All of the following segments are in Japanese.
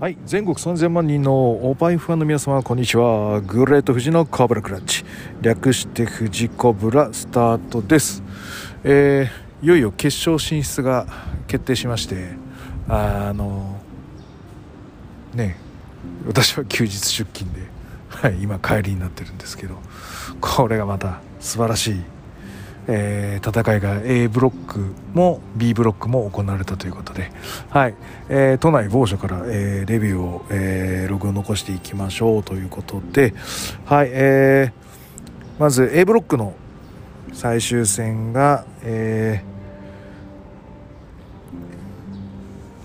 はい全国3000万人のオーパイファンの皆様こんにちは。グレート富士のコブラクラッチ。略して富士コブラスタートです、えー、いよいよ決勝進出が決定しましてあのね私は休日出勤で、はい、今帰りになってるんですけどこれがまた素晴らしいえー、戦いが A ブロックも B ブロックも行われたということで、はい。えー、都内某所から、えー、レビューを、えー、ログを残していきましょうということで、はい。えー、まず A ブロックの最終戦が、え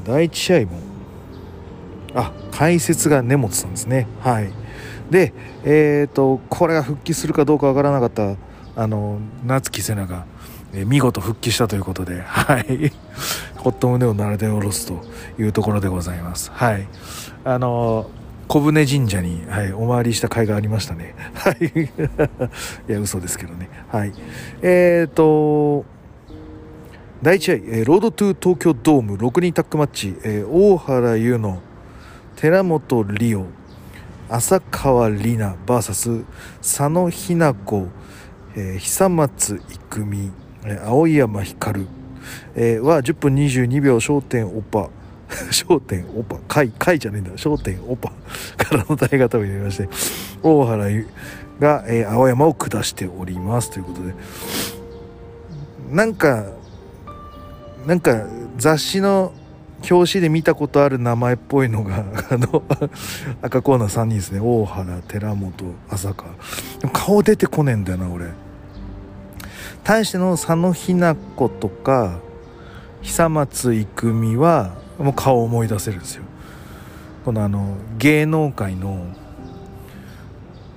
ー、第1試合もあ解説が根本さんですね。はい。でえっ、ー、とこれが復帰するかどうかわからなかったあの夏木瀬名が、見事復帰したということで、はい、ほっと胸を撫で下ろすというところでございます。はい、あの小舟神社に、はい、お参りした甲斐がありましたね。はい、いや嘘ですけどね。はい、えっ、ー、と第1試合、ロードトゥ東京ドーム6人タッグマッチ、え、大原優乃寺本理央浅川里奈 VS 佐野日奈子えー、久松郁美、えー、青山光、えー、は10分22秒焦点オパ 焦点オパ回回じゃねえんだ。焦点オパ からの体型を入れまして大原が、えー、青山を下しております。ということでなんかなんか雑誌の表紙で見たことある名前っぽいのが あの赤コーナー3人ですね大原寺本浅川顔出てこねえんだよな俺。対しての佐野日奈子とか久松郁美はもう顔を思い出せるんですよ。このあの芸能界の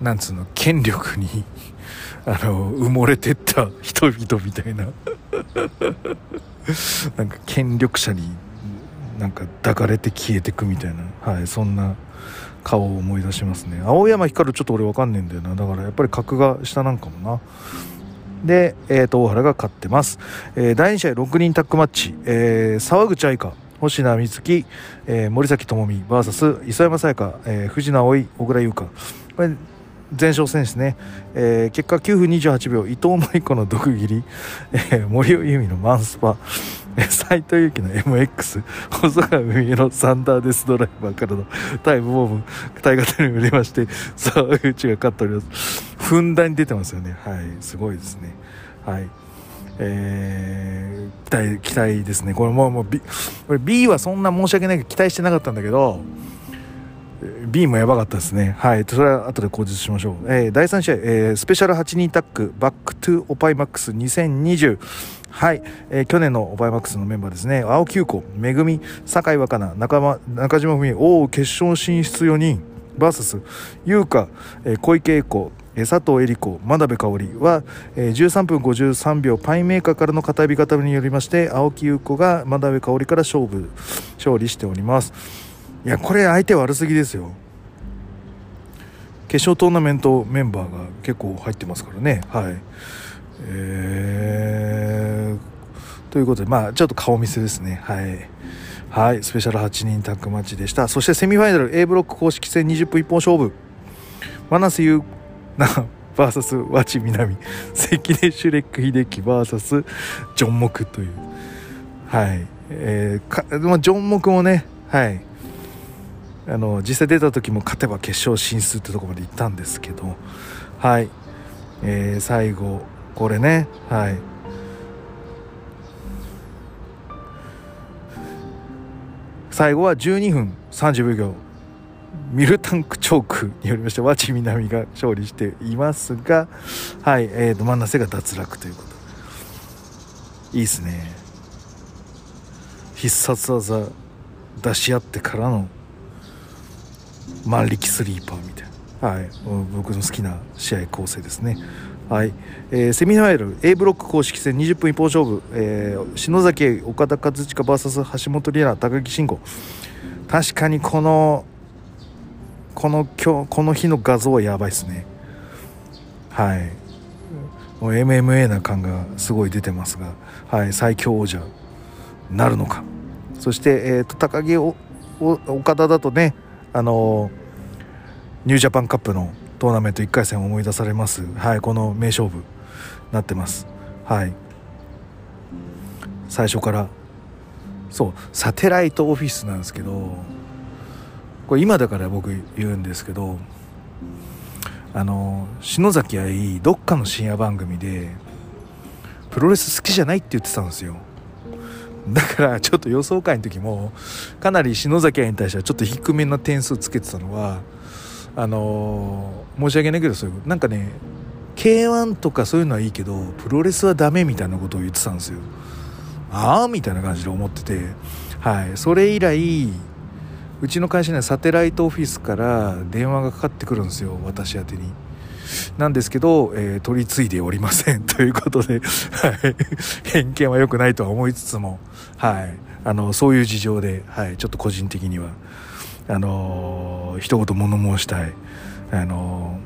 なんつうの権力に あの埋もれてった 人々みたいな。なんか権力者になんか抱かれて消えてくみたいな、はい、そんな顔を思い出しますね。青山光ちょっと俺分かんねえんだよな。だからやっぱり格が下なんかもな。で、えー、と大原が勝ってます、えー、第2試合6人タッグマッチ、えー、沢口愛香星名美月、えー、森崎智美 VS 磯山さやか、えー、藤名葵小倉優香。これ前哨戦ですね、えー、結果9分28秒伊藤舞子の毒斬り、えー、森尾由美のマンスパ。斎藤佑樹の MX 細川海のサンダーデスドライバーからのタイムボーム体型に売りまして沢口が勝っております。ふんだんに出てますよね。はいすごいですね。はい。えー、期待期待ですね。これもうもう B, これ B はそんな申し訳ないけど期待してなかったんだけど B もやばかったですね。はい。それは後で後日しましょう。えー、第3試合、えー、スペシャル8人タッグ、バックトゥオパイマックス2020。はい、えー、去年のオパイマックスのメンバーですね。青九子、めぐみ、酒井若菜、中間中島文、王決勝進出4人、VS、優香、えー、小池栄子、佐藤恵理子、真鍋香織は、えー、13分53秒パイメーカーからの片指固めによりまして青木優子が真鍋香織から勝負勝利しておりますいやこれ相手悪すぎですよ。決勝トーナメントメンバーが結構入ってますからね。はい。えー、ということでまあちょっと顔見せですね。はい。はい。スペシャル8人タッグマッチでした。そしてセミファイナル A ブロック公式戦20分一本勝負。真瀬優な VS 和知南関根シュレック秀樹 VS ジョン・モクという。はい。えー、か ジョン・モクもね。はい。あの実際出た時も勝てば決勝進出ってところまで行ったんですけどはい、えー、最後これね。はい。最後は12分30秒。ミルタンクチョークによりまして和知南が勝利していますが、はい。えー、真ん中が脱落ということ。いいですね。必殺技出し合ってからの万力スリーパーみたいな、はい、僕の好きな試合構成ですね。はい。えー、セミファイナル A ブロック公式戦20分一本勝負、えー、篠崎岡田和親 VS 橋本里奈高木慎吾。確かにこのこの今日この日の画像はやばいですね。はい。もう MMA な感がすごい出てますが、はい、最強王者なるのか。そして、えーと、高木岡田だとねあのニュージャパンカップのトーナメント1回戦を思い出されます、はい、この名勝負なってます。はい。最初から。そうサテライトオフィスなんですけどこれ今だから僕言うんですけどあの篠崎愛どっかの深夜番組でプロレス好きじゃないって言ってたんですよ。だからちょっと予想会の時もかなり篠崎愛に対してはちょっと低めな点数つけてたのはあの申し訳ないけどそういうなんかね k 1とかそういうのはいいけどプロレスはダメみたいなことを言ってたんですよ。ああみたいな感じで思っててはい。それ以来うちの会社にはサテライトオフィスから電話がかかってくるんですよ私宛てに。なんですけど、えー、取り継いでおりませんということで、はい、偏見は良くないとは思いつつも、はい、あのそういう事情で、はい、ちょっと個人的にはあの、一言物申したい。あの、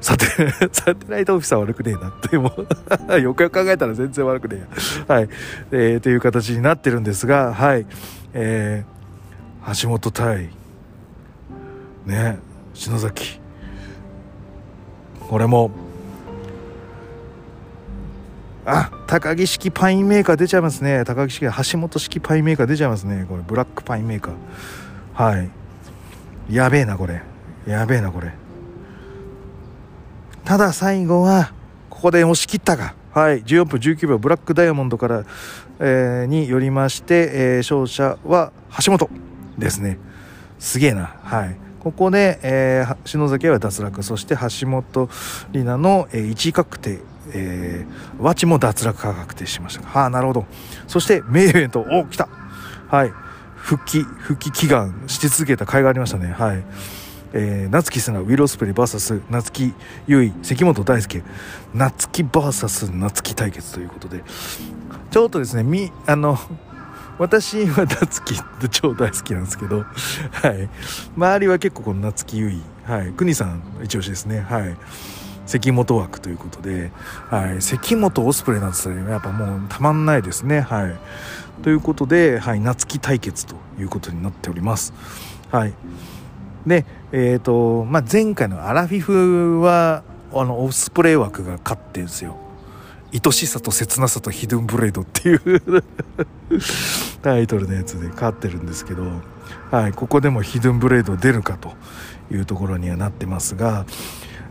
サテ サテライトオフィスは悪くねえなっても よくよく考えたら全然悪くねえや。はい、えー、という形になってるんですがはい。えー、橋本対ね篠崎。これもあ高木式パインメーカー出ちゃいますね。高木式橋本式パインメーカー出ちゃいますね。これブラックパインメーカー。はい。やべえなこれ。やべえなこれ。ただ最後はここで押し切ったか。はい。14分19秒ブラックダイヤモンドから、えー、によりまして、えー、勝者は橋本ですね。すげえな。はい。ここで、えー、篠崎は脱落。そして橋本里奈の、えー、1位確定。えー、ワチも脱落が確定しましたはあなるほど。そしてメインイベント。お来た。はい。復帰復帰祈願し続けた甲斐がありましたね。はい。えー、夏木砂ウィロスプレイ VS 夏木優衣関本大輔。夏木 VS 夏木対決ということで。ちょっとですねみあの私は夏木って超大好きなんですけど、はい、周りは結構この夏木優衣、はい、国さん一押しですね。はい。関本枠ということで、はい、関本オスプレイなんて言ったらやっぱもうたまんないですね。はい、ということで、はい、夏木対決ということになっております。はい、で、えーとまあ、前回のアラフィフはあのオスプレイ枠が勝ってるんですよ。愛しさと切なさとヒドゥンブレードっていう タイトルのやつで勝ってるんですけど、はい、ここでもヒドゥンブレード出るかというところにはなってますが、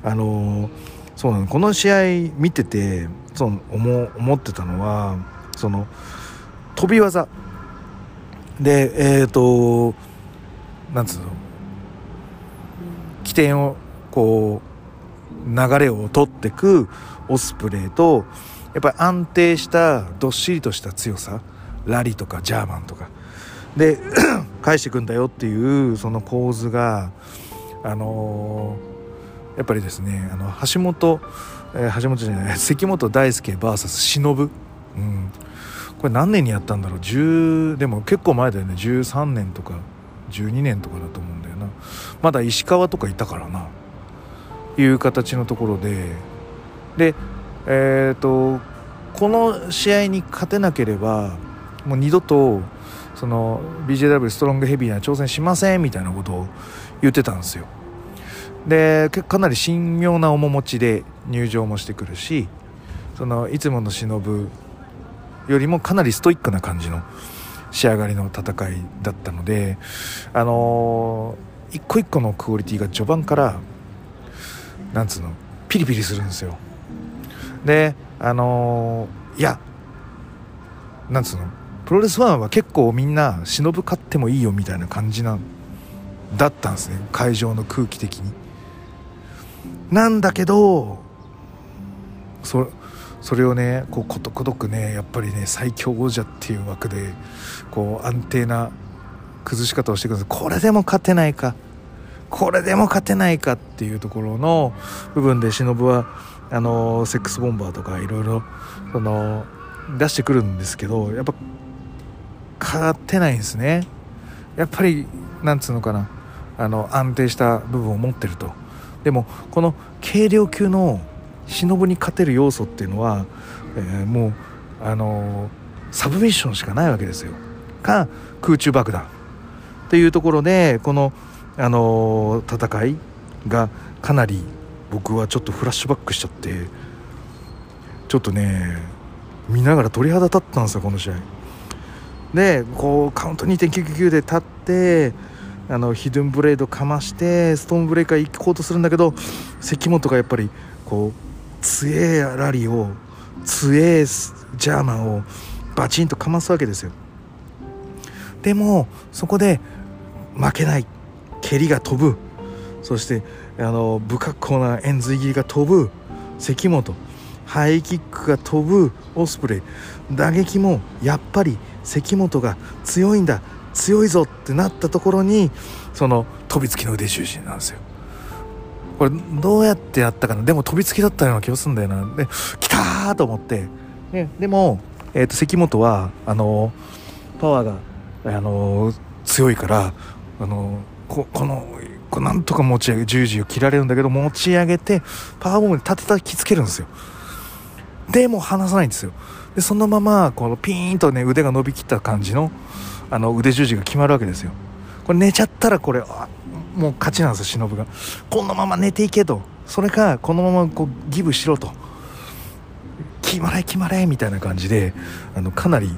あのそうなの。この試合見ててその思思ってたのはその飛び技。でえっ、ー、となんつうの。起点をこう流れを取ってくオスプレイとやっぱり安定したどっしりとした強さ。ラリとかジャーマンとか。で 返してくんだよっていうその構図があのーやっぱりですねあの橋本、えー、橋本じゃない関本大輔 VS 忍。うん。これ何年にやったんだろう？10でも結構前だよね。13年とか12年とかだと思うんだよな。まだ石川とかいたからな。いう形のところで。でえっ、ー、とこの試合に勝てなければもう二度とその BJW ストロングヘビーには挑戦しませんみたいなことを言ってたんですよ。でかなり神妙な面持ちで入場もしてくるしそのいつもの忍よりもかなりストイックな感じの仕上がりの戦いだったのであのー、一個一個のクオリティが序盤からなんつうのピリピリするんですよであのー、いやなんつうのプロレスファンは結構みんな忍勝ってもいいよみたいな感じなんだったんですね会場の空気的に。なんだけどそそれをねこうことごとくねやっぱりね最強王者っていう枠でこう安定な崩し方をしてくるんですこれでも勝てないかこれでも勝てないかっていうところの部分で忍はあのセックスボンバーとかいろいろその出してくるんですけどやっぱ勝てないんですねやっぱりなんつうのかなあの安定した部分を持ってると。でもこの軽量級の忍に勝てる要素っていうのは、えー、もうあのー、サブミッションしかないわけですよ。か空中爆弾っていうところでこの、あのー、戦いがかなり僕はちょっとフラッシュバックしちゃってちょっとね見ながら鳥肌立ったんですよこの試合。でこうカウント2.999で立ってあのヒドゥンブレードかましてストーンブレーカー行こうとするんだけど関本がやっぱりこう強えラリーを強えジャーマンをバチンとかますわけですよ。でもそこで負けない。蹴りが飛ぶ。そしてあの不格好な円髄切りが飛ぶ。関本。ハイキックが飛ぶ。オスプレイ。打撃もやっぱり関本が強いんだ。強いぞってなったところにその飛びつきの腕十字なんですよ。これどうやってやったかな？でも飛びつきだったような気がするんだよな。で来たーと思って、ね、でも、えーと、関本はあのパワーが、あの強いからあのここのこなんとか持ち上げ十字を切られるんだけど持ち上げてパワーボムに立てたきつけるんですよ。でも離さないんですよ。でそのままこのピーンとね腕が伸びきった感じのあの腕十字が決まるわけですよ。これ寝ちゃったらこれもう勝ちなんですよ忍が。このまま寝ていけと。それかこのままこうギブしろと。決まれ決まれみたいな感じであのかなり、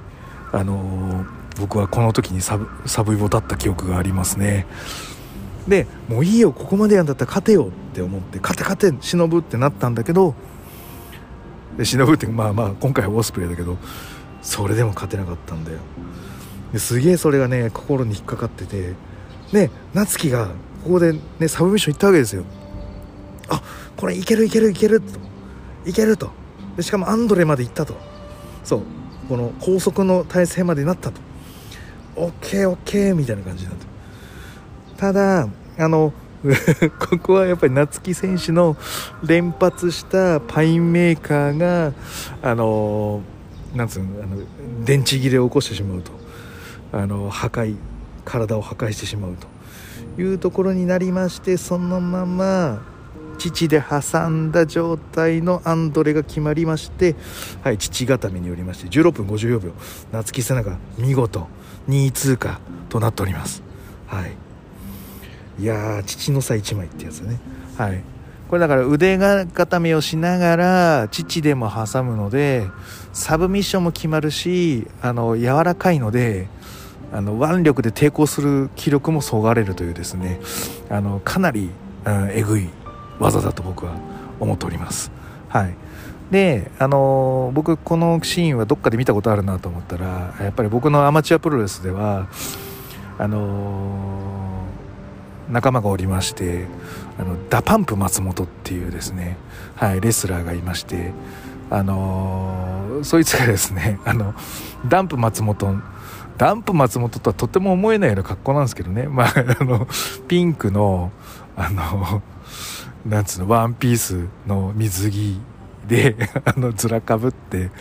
あのー、僕はこの時にサブサブイボだった記憶がありますね。でもういいよここまでやんだったら勝てよって思って勝て勝て忍ってなったんだけどで忍ってまあまあ今回はオスプレイだけどそれでも勝てなかったんだよ。ですげえそれがね心に引っかかっててね夏樹がここでねサブミッション行ったわけですよ。あこれいけるいけるいけると。いけると。でしかもアンドレまで行ったと。そう。この高速の体勢までなったと。オッケーオッケーみたいな感じになって。ただあの ここはやっぱり夏木選手の連発したパインメーカーがあのなんつうのあの電池切れを起こしてしまうと。あの破壊体を破壊してしまうと。いうところになりましてそのまま父で挟んだ状態のアンドレが決まりまして、はい、父固めによりまして16分54秒夏木瀬名が見事2位通過となっております。はい。いやー父の差1枚ってやつね。はい。これだから腕が固めをしながら父でも挟むのでサブミッションも決まるしあの柔らかいのであの腕力で抵抗する気力もそがれるというですねあのかなり、うん、えぐい技だと僕は思っております。はい。であの僕このシーンはどっかで見たことあるなと思ったらやっぱり僕のアマチュアプロレスではあの仲間がおりましてあのダパンプ松本っていうですね、はい、レスラーがいましてあのそいつがですね あのダンプ松本ダンプ松本とはとても思えないような格好なんですけどね、まあ、あのピンクのあのなんつうのワンピースの水着で あのずらかぶって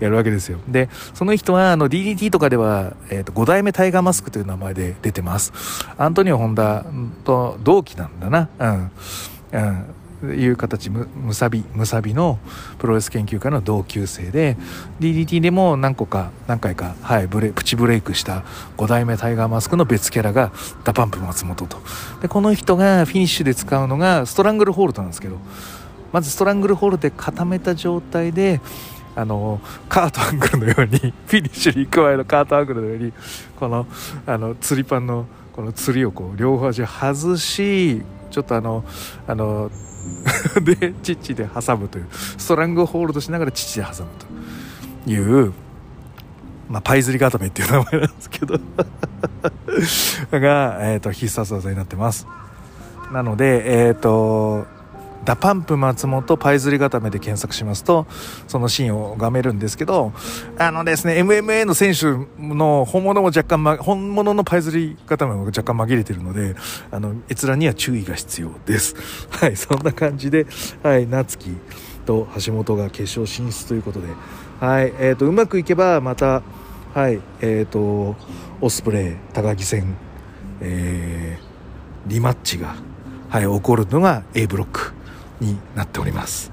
やるわけですよ。でその人はあの DDT とかでは、えーと、5代目タイガーマスクという名前で出てます。アントニオ・ホンダと同期なんだな。うん、うん。いう形。むむさびむさびのプロレス研究会の同級生で DDT でも何個か何回か、はい、ブレプチブレイクした5代目タイガーマスクの別キャラがダパンプ松本と。でこの人がフィニッシュで使うのがストラングルホールドなんですけどまずストラングルホールで固めた状態であのカートアングルのように フィニッシュに行く前のカートアングルのようにこのあの釣りパンのこの釣りをこう両端外しちょっとあのあの で父で挟むというストラングホールドしながら父で挟むという、まあ、パイズリ固めっていう名前なんですけど が、えーと、必殺技になってます。なのでえ、ー、とダパンプ松本パイズリ固めで検索しますと、そのシーンを拝めるんですけど、あのですね、MMA の選手の本物も若干、ま、本物のパイズリ固めも若干紛れてるので、あの、閲覧には注意が必要です。はい、そんな感じで、はい、夏樹と橋本が決勝進出ということで、はい、えっ、ー、と、うまくいけばまた、はい、えっ、ー、と、オスプレイ、高木戦、えー、リマッチが、はい、起こるのが A ブロック。になっております。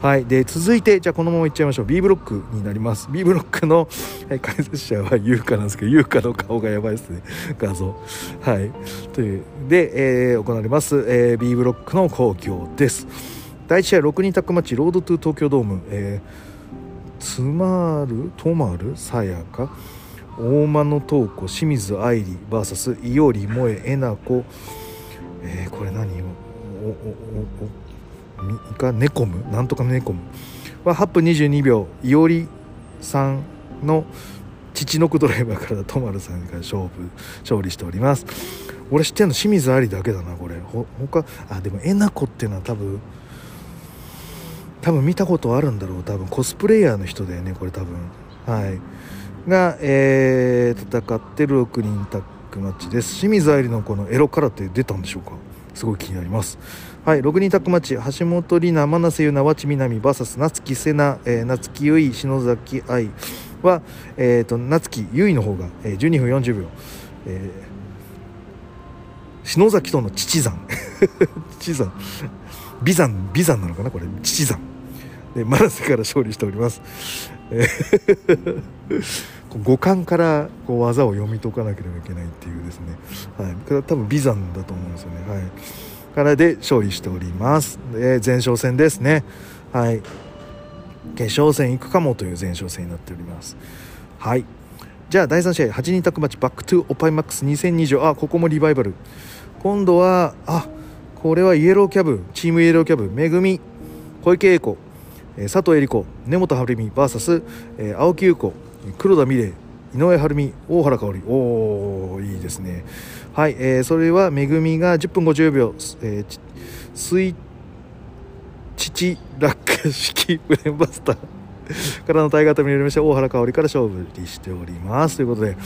はい。で続いてじゃあこのままいっちゃいましょう。B ブロックになります。B ブロックの、はい、解説者は優香なんですけど優香の顔がやばいですね。画像。はい。というで、えー、行われます、えー、B ブロックの興行です。第1試合6人タッグマッチロードトゥ東京ドーム、え、つまるとまるさやか。大間の東子清水愛理 VS 伊織萌えな子えー、これ何おおおおがネコムなんとかネコムは8分22秒いおりさんの父の子ドライバーからとまるさんが勝負勝利しております。俺知ってんの清水ありだけだなこれ。ほ他あでもえなこっていうのは多分多分見たことあるんだろう多分コスプレイヤーの人だよねこれ多分。はい。が、えー、戦ってる6人タッグマッチです。清水愛理のこのエロ空手出たんでしょうか？すごい気になります。はい6人タッグマッチ橋本里奈真瀬優奈和知みなみ VS 夏木瀬名、えー、夏木結衣篠崎愛は、えーと、夏木結衣の方が、えー、12分40秒、えー、篠崎との父山 父山美山美山なのかなこれ。父山でマラセから勝利しております。五感からこう技を読み解かなければいけないっていうですね、はい、多分美山だと思うんですよね、はい、からで勝利しております。で前哨戦ですね。はい。決勝戦行くかもという前哨戦になっております。はい。じゃあ第3試合8人タッグマッチ Back to オパイマックス2020あここもリバイバル。今度はあこれはイエローキャブチームイエローキャブめぐみ小池栄子佐藤恵理子根本晴美 VS、えー、青木優子黒田美玲井上晴美大原香織。おーいいですね。はい、えー、それはめぐみが10分50秒、えー、水父落下式ブレンバスター からの体型によりまして大原香織から勝負しております。ということで、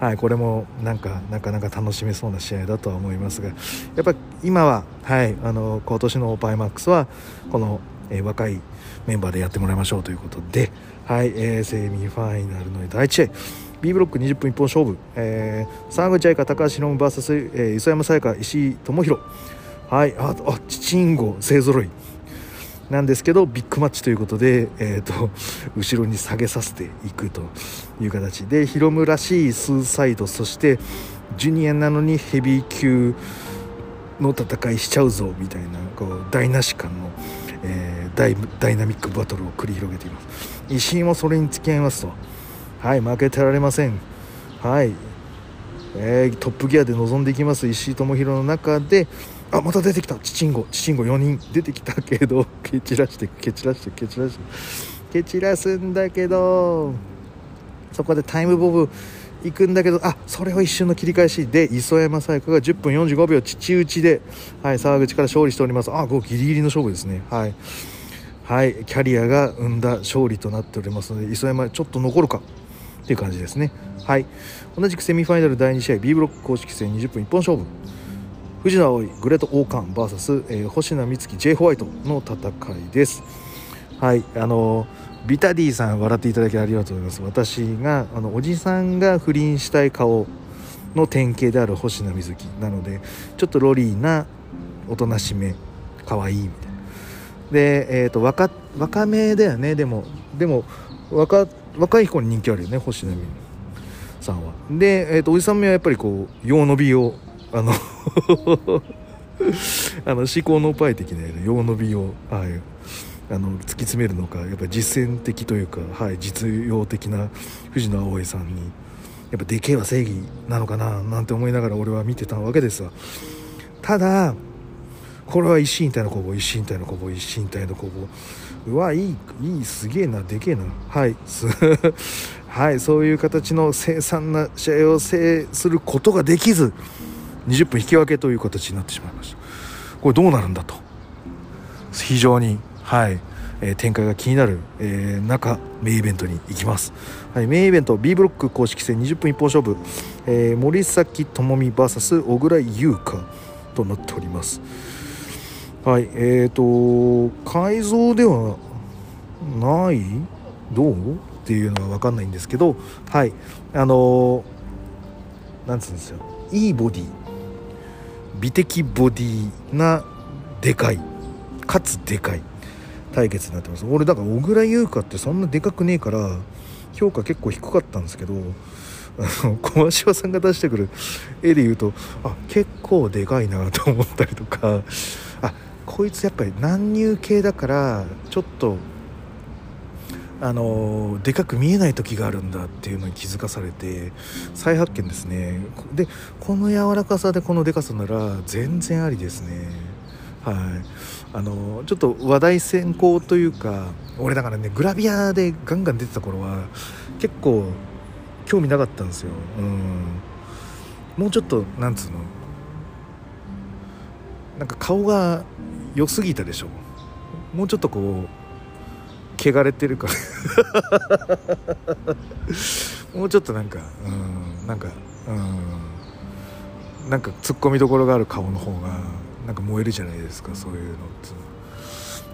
はい、これもなんかなかなか楽しめそうな試合だとは思いますがやっぱ今は、はい、あの今年のオーパイマックスはこの、えー、若いメンバーでやってもらいましょうということで、はいえー、セミファイナルの第1試合。B ブロック20分一本勝負、えー、沢口愛香高橋宏 VS、えー、磯山さやか石井智弘。はいああチチンゴ勢ぞろい。なんですけどビッグマッチということで、えーと、後ろに下げさせていくという形でヒロムらしいスーサイドそしてジュニアなのにヘビー級の戦いしちゃうぞみたいなこう台無し感の、えー、ダイダイナミックバトルを繰り広げています。石井もそれに付き合いますと。はい負けてられません。はい、えー、トップギアで臨んでいきます。石井智弘の中であまた出てきた。チチンゴ。チチンゴ4人出てきたけど 蹴散らして蹴散らして蹴散らして。蹴散らすんだけどそこでタイムボブ行くんだけどあそれを一瞬の切り返し。で磯山紗友香が10分45秒父打ちで、はい、沢口から勝利しております。あこうギリギリの勝負ですね。はい。はいキャリアが生んだ勝利となっておりますので磯山ちょっと残るか。っていう感じですね。はい。同じくセミファイナル第2試合 B ブロック公式戦20分一本勝負。藤野葵グレート王冠 VS、えー、星名美月 J ホワイトの戦いです。はい。あのビタディさん笑っていただきありがとうございます。私があのおじさんが不倫したい顔の典型である星名美月なのでちょっとロリーなおとなしめ可愛いみたいな。でえっ、ー、と若若めだよね。でもでも若若い子に人気あるよね星野美さんは。で、えーと、おじさんめはやっぱりこう用の美をあの あの思考のパイ的な用の美を、はい、あの突き詰めるのかやっぱり実践的というか、はい、実用的な藤野葵さんにやっぱでけえは正義なのかななんて思いながら俺は見てたわけですわ。ただこれは一進一退の攻防一進一退の攻防一進一退の攻防。うわいいいいすげえなでけえな。はい。はいそういう形の凄惨な試合を制することができず20分引き分けという形になってしまいました。これどうなるんだと。非常にはい、えー、展開が気になる、えー、中メインイベントに行きます、はい、メインイベント B ブロック公式戦20分一本勝負、えー、森崎智美 VS 小倉優香となっております。はいえーと改造ではない？どう？っていうのは分かんないんですけどはいあの、なんつうんですよ。いいボディ美的ボディなでかいかつでかい対決になってます。俺だから小倉優香ってそんなでかくねえから評価結構低かったんですけどあの小島さんが出してくる絵で言うとあ結構でかいなと思ったりとかこいつやっぱり乱入系だからちょっとあのでかく見えない時があるんだっていうのに気づかされて再発見ですね。でこの柔らかさでこのでかさなら全然ありですね。はい。あのちょっと話題先行というか俺だからねグラビアでガンガン出てた頃は結構興味なかったんですよ。うん。もうちょっとなんつうの。なんか顔が良すぎたでしょ。もうちょっとこう汚れてるか。ら もうちょっとなんかうんなんかうんなんかツッコミどころがある顔の方がなんか燃えるじゃないですかそういうのって。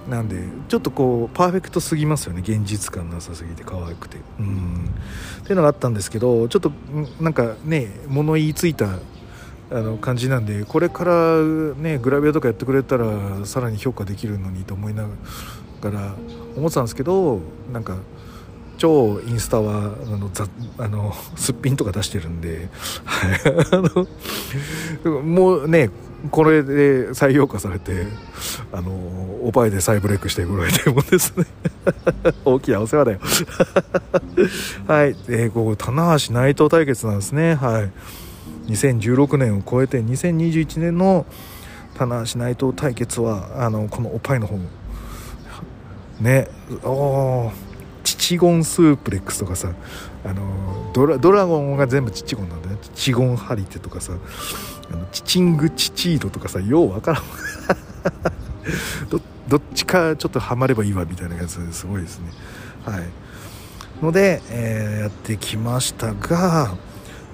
なんでちょっとこうパーフェクトすぎますよね。現実感なさすぎて可愛くて。うん。っていうのがあったんですけどちょっとなんかね物言いついたあの感じなんでこれからねグラビアとかやってくれたらさらに評価できるのにと思いながら思ってたんですけどなんか超インスタはあのざあの すっぴんとか出してるんで、はい、あの もうねこれで再評価されてあのおぱいで再ブレイクしてぐらいでもですね。大きなお世話だよ。はい、えー、ここ棚橋内藤対決なんですね。はい。2016年を超えて2021年の棚橋内藤対決はあのこのおっぱいの方ね。おチチゴンスープレックスとかさ。あのドラドラゴンが全部チチゴンなんだね。チチゴンハリテとかさ。あのチチングチチードとかさようわからん。どどっちかちょっとハマればいいわみたいなやつすごいですね。はい。ので、えー、やってきましたが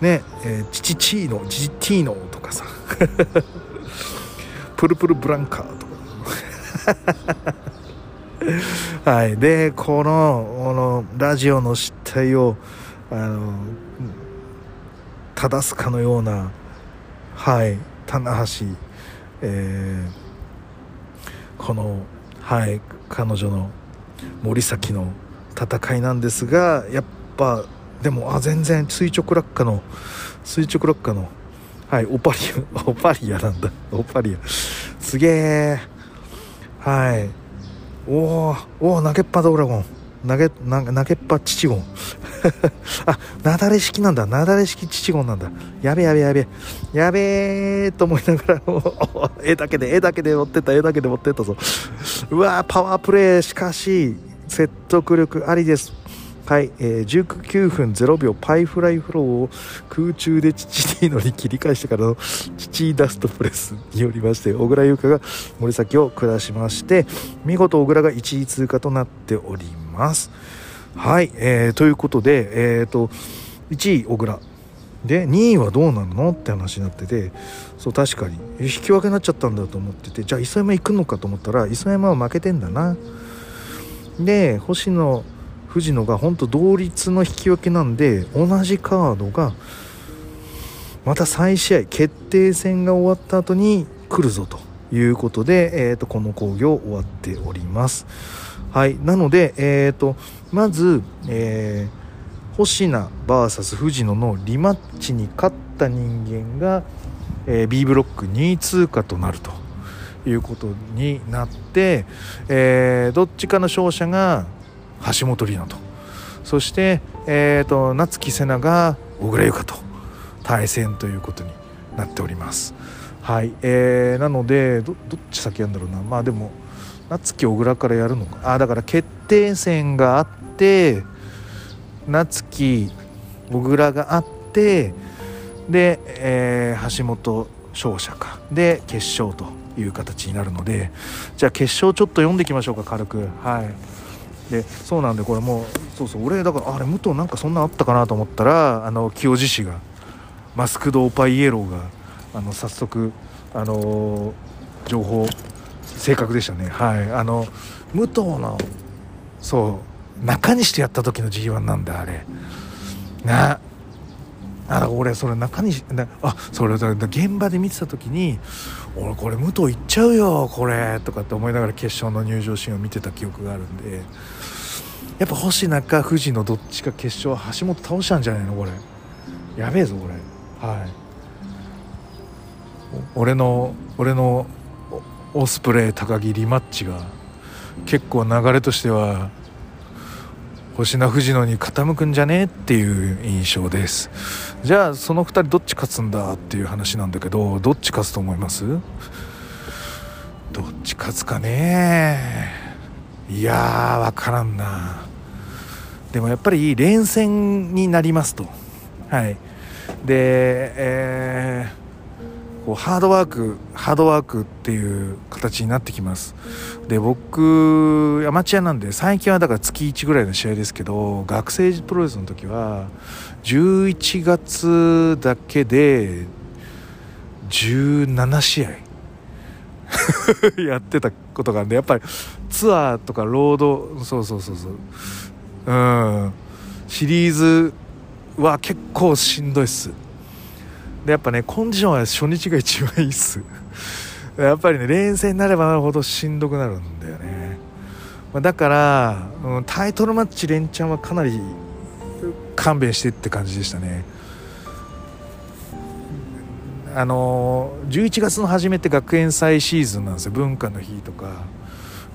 ねえー、チチチーノジティーノとかさ。プルプルブランカーとか。はい。でこのこのラジオの失態をあの正すかのようなはい。棚橋えー、このはい。彼女の森崎の戦いなんですがやっぱでもあ全然垂直落下の垂直落下のはいオパリア オパリアなんだ。オパリア。すげえ。はい。おーお投げっぱドラゴン。投げ投げっぱ父ゴン。あなだれ式なんだ。なだれ式父ゴンなんだ。やべやべやべやべえと思いながら 絵だけで絵だけで持ってった絵だけで持ってったぞ。うわパワープレイ。しかし説得力ありです。はい、えー、19分0秒パイフライフローを空中で父ティーノに切り返してからの父ダストプレスによりまして小倉優香が森崎を下しまして見事小倉が1位通過となっております。はい、えー、ということで、えーと、1位小倉。で2位はどうなのって話になっててそう確かに。引き分けになっちゃったんだと思っててじゃあ磯山行くのかと思ったら磯山は負けてんだな。で星野藤野が本当同率の引き分けなんで同じカードがまた再試合決定戦が終わった後に来るぞということで、えーと、この興行終わっております。はい、なので、えーと、まず、えー、星名 VS 藤野のリマッチに勝った人間が、えー、B ブロック2位通過となるということになって、えー、どっちかの勝者が橋本里奈と。そして、えーと、夏木瀬名が小倉優香と。対戦ということになっております。はい、えー、なのでどっち先やんだろうな。まあでも夏木小倉からやるのか。あだから決定戦があって夏木小倉があってで、えー、橋本勝者か。で決勝という形になるので。じゃあ決勝ちょっと読んでいきましょうか軽く。はい。でそうなんでこれもうそうそう俺だからあれ武藤なんかそんなあったかなと思ったらあの清治氏がマスクドーパイイエローがあの早速あの情報正確でしたね。はい。あの武藤のそう中にしてやった時の G1 なんだあれ。なあ俺それ中西あそれだ現場で見てた時に俺これ武藤いっちゃうよこれとかって思いながら決勝の入場シーンを見てた記憶があるんで。やっぱ星中富士のどっちか決勝は橋本倒したんじゃないのこれ。やべえぞこれ。はい。俺の俺のオスプレイ高木リマッチが結構流れとしては星名藤野に傾くんじゃねっていう印象です。じゃあその2人どっち勝つんだっていう話なんだけどどっち勝つと思います？どっち勝つかねいやー分からんな。でもやっぱり連戦になりますと。はい。でえーこうハードワークハードワークっていう形になってきます。で僕アマチュアなんで最近はだから月1ぐらいの試合ですけど学生プロレスの時は11月だけで17試合 やってたことがあるんでやっぱりツアーとかロードそうそうそうそう。うん。シリーズは結構しんどいっす。でやっぱねコンディションは初日が一番いいっす。やっぱりね連戦になればなるほどしんどくなるんだよね、まあ、だから、うん、タイトルマッチ連チャンはかなり勘弁してって感じでしたね。あの11月の初めって学園祭シーズンなんですよ。文化の日とか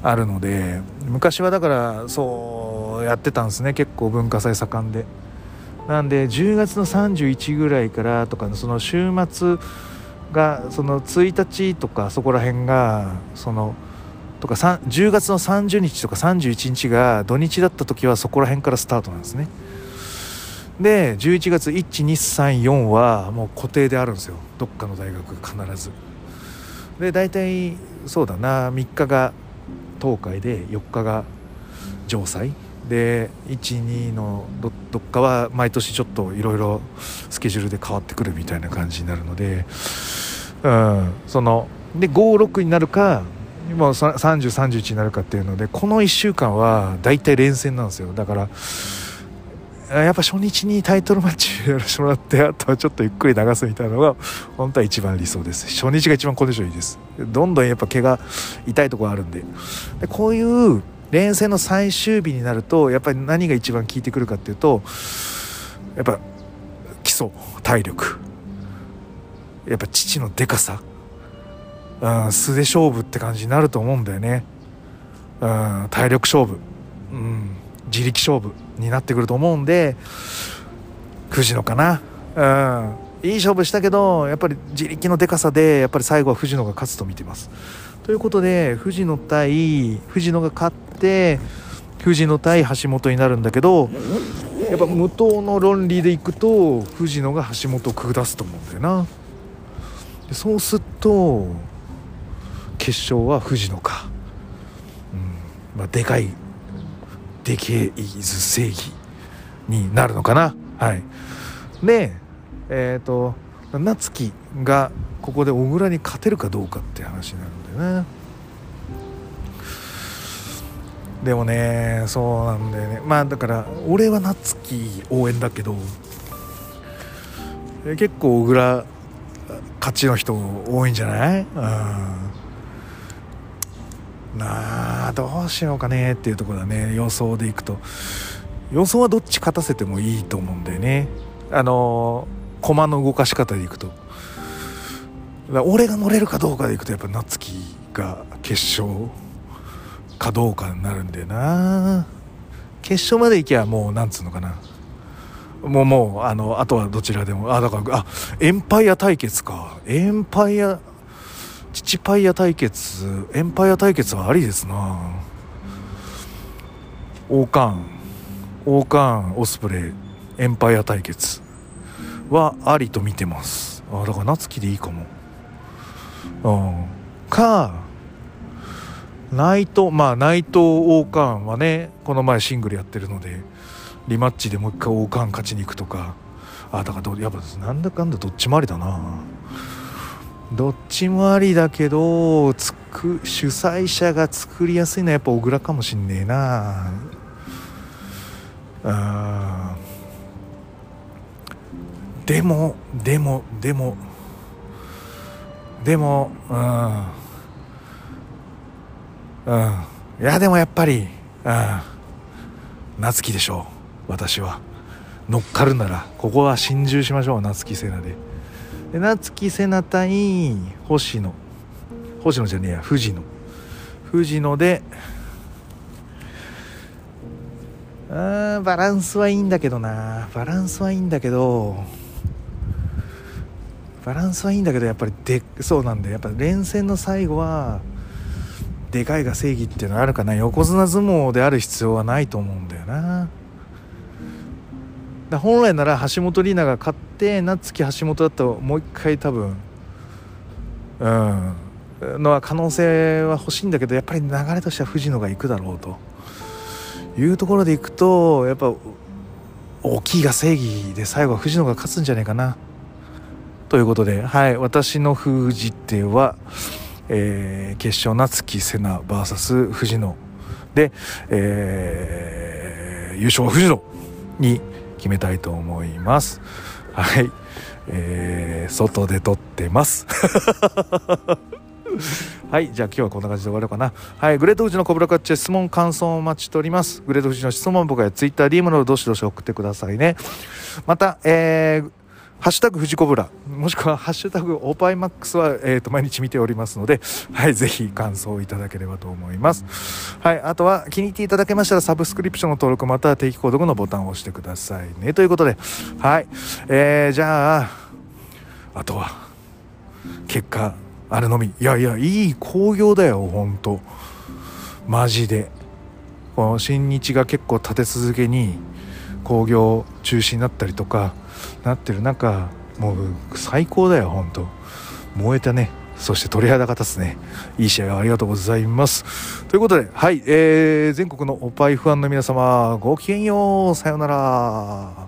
あるので昔はだからそうやってたんですね。結構文化祭盛んで。なんで10月の31ぐらいからとかその週末がその1日とかそこら辺がそのとか10月の30日とか31日が土日だった時はそこら辺からスタートなんですね。で11月1234はもう固定であるんですよ。どっかの大学必ず。で大体そうだな3日が東海で4日が城西。で12のどどっかは毎年ちょっといろいろスケジュールで変わってくるみたいな感じになるので、うん、そので56になるか今3031になるかっていうのでこの1週間は大体連戦なんですよ。だからやっぱ初日にタイトルマッチやらせてもらってあとはちょっとゆっくり流すみたいなのが本当は一番理想です。初日が一番コンディションいいです。どんどんやっぱ怪我痛いところあるんで。でこういう連戦の最終日になるとやっぱり何が一番効いてくるかっていうとやっぱ基礎体力。やっぱ父のでかさ、うん、素で勝負って感じになると思うんだよね、うん、体力勝負、うん、自力勝負。になってくると思うんで藤野かな、うん、いい勝負したけどやっぱり自力のでかさでやっぱり最後は藤野が勝つと見てます。ということで藤野対藤野が勝って藤野対橋本になるんだけどやっぱ無党の論理でいくと藤野が橋本を下すと思うんだよな。でそうすると決勝は藤野か、うん。まあ、でかいでけえず正義になるのかな？はい。でえっ、ー、と夏樹がここで小倉に勝てるかどうかって話になるんだよね。でもねそうなんだよね。まあだから俺は夏樹応援だけど結構小倉勝ちの人多いんじゃない？うん。なあどうしようかねっていうところだね。予想でいくと。予想はどっち勝たせてもいいと思うんだよね。あの駒の動かし方でいくと。俺が乗れるかどうかでいくとやっぱ夏樹が決勝かどうかになるんだよな。決勝まで行きゃもうなんつうのかな。もうもうあのあとはどちらでも。あだからあエンパイア対決か。エンパイア父パイア対決エンパイア対決はありですな。王冠王冠オスプレイエンパイア対決はありと見てます。あだから夏樹でいいかも。うん。か内藤まあ内藤王冠はねこの前シングルやってるのでリマッチでもう一回王冠勝ちに行くとか。あだからやっぱなんだかんだどっちもありだな。どっちもありだけどつく主催者が作りやすいのはやっぱ小倉かもしんねえな。あでもでもでもでもうんうんいやでもやっぱりうん夏希でしょう私は。乗っかるならここは心中しましょう夏木瀬名で。で夏木瀬名対星野。星野じゃねえや藤野。藤野でうんバランスはいいんだけどな。バランスはいいんだけどバランスはいいんだけどやっぱりでそうなんでやっぱ連戦の最後はでかいが正義っていうのはあるかな。横綱相撲である必要はないと思うんだよな。だ本来なら橋本里奈が勝って夏木橋本だともう一回多分うんのは可能性は欲しいんだけどやっぱり流れとしては藤野が行くだろうと。いうところでいくとやっぱ大きいが正義で最後は藤野が勝つんじゃないかな。ということではい私の封じ手は、えー、決勝夏木瀬名 VS 藤野。で、えー、優勝は藤野に決めたいと思いますはいえー、外で撮ってます はい、じゃあ今日はこんな感じで終わろうかな。はい、グレート富士のコブラカッチェ質問感想をお待ちしております。グレート富士の質問僕は Twitter、DM などどしどし送ってくださいね。また、えー、ハッシュタグ富士コブラ、もしくはハッシュタグオーパイマックスは、えーと、毎日見ておりますので、はい、ぜひ感想いただければと思います。はい、あとは気に入っていただけましたらサブスクリプションの登録または定期購読のボタンを押してくださいね。ということで、はい、えー、じゃあ、あとは、結果、あるのみいやいやいい興行だよほんとマジでこの新日が結構立て続けに興行中止になったりとかなってる中もう最高だよ本当燃えたねそして鳥肌が立つね。いい試合をありがとうございます。ということで、はい、えー、全国のおっぱいファンの皆様、ごきげんよう。さようなら。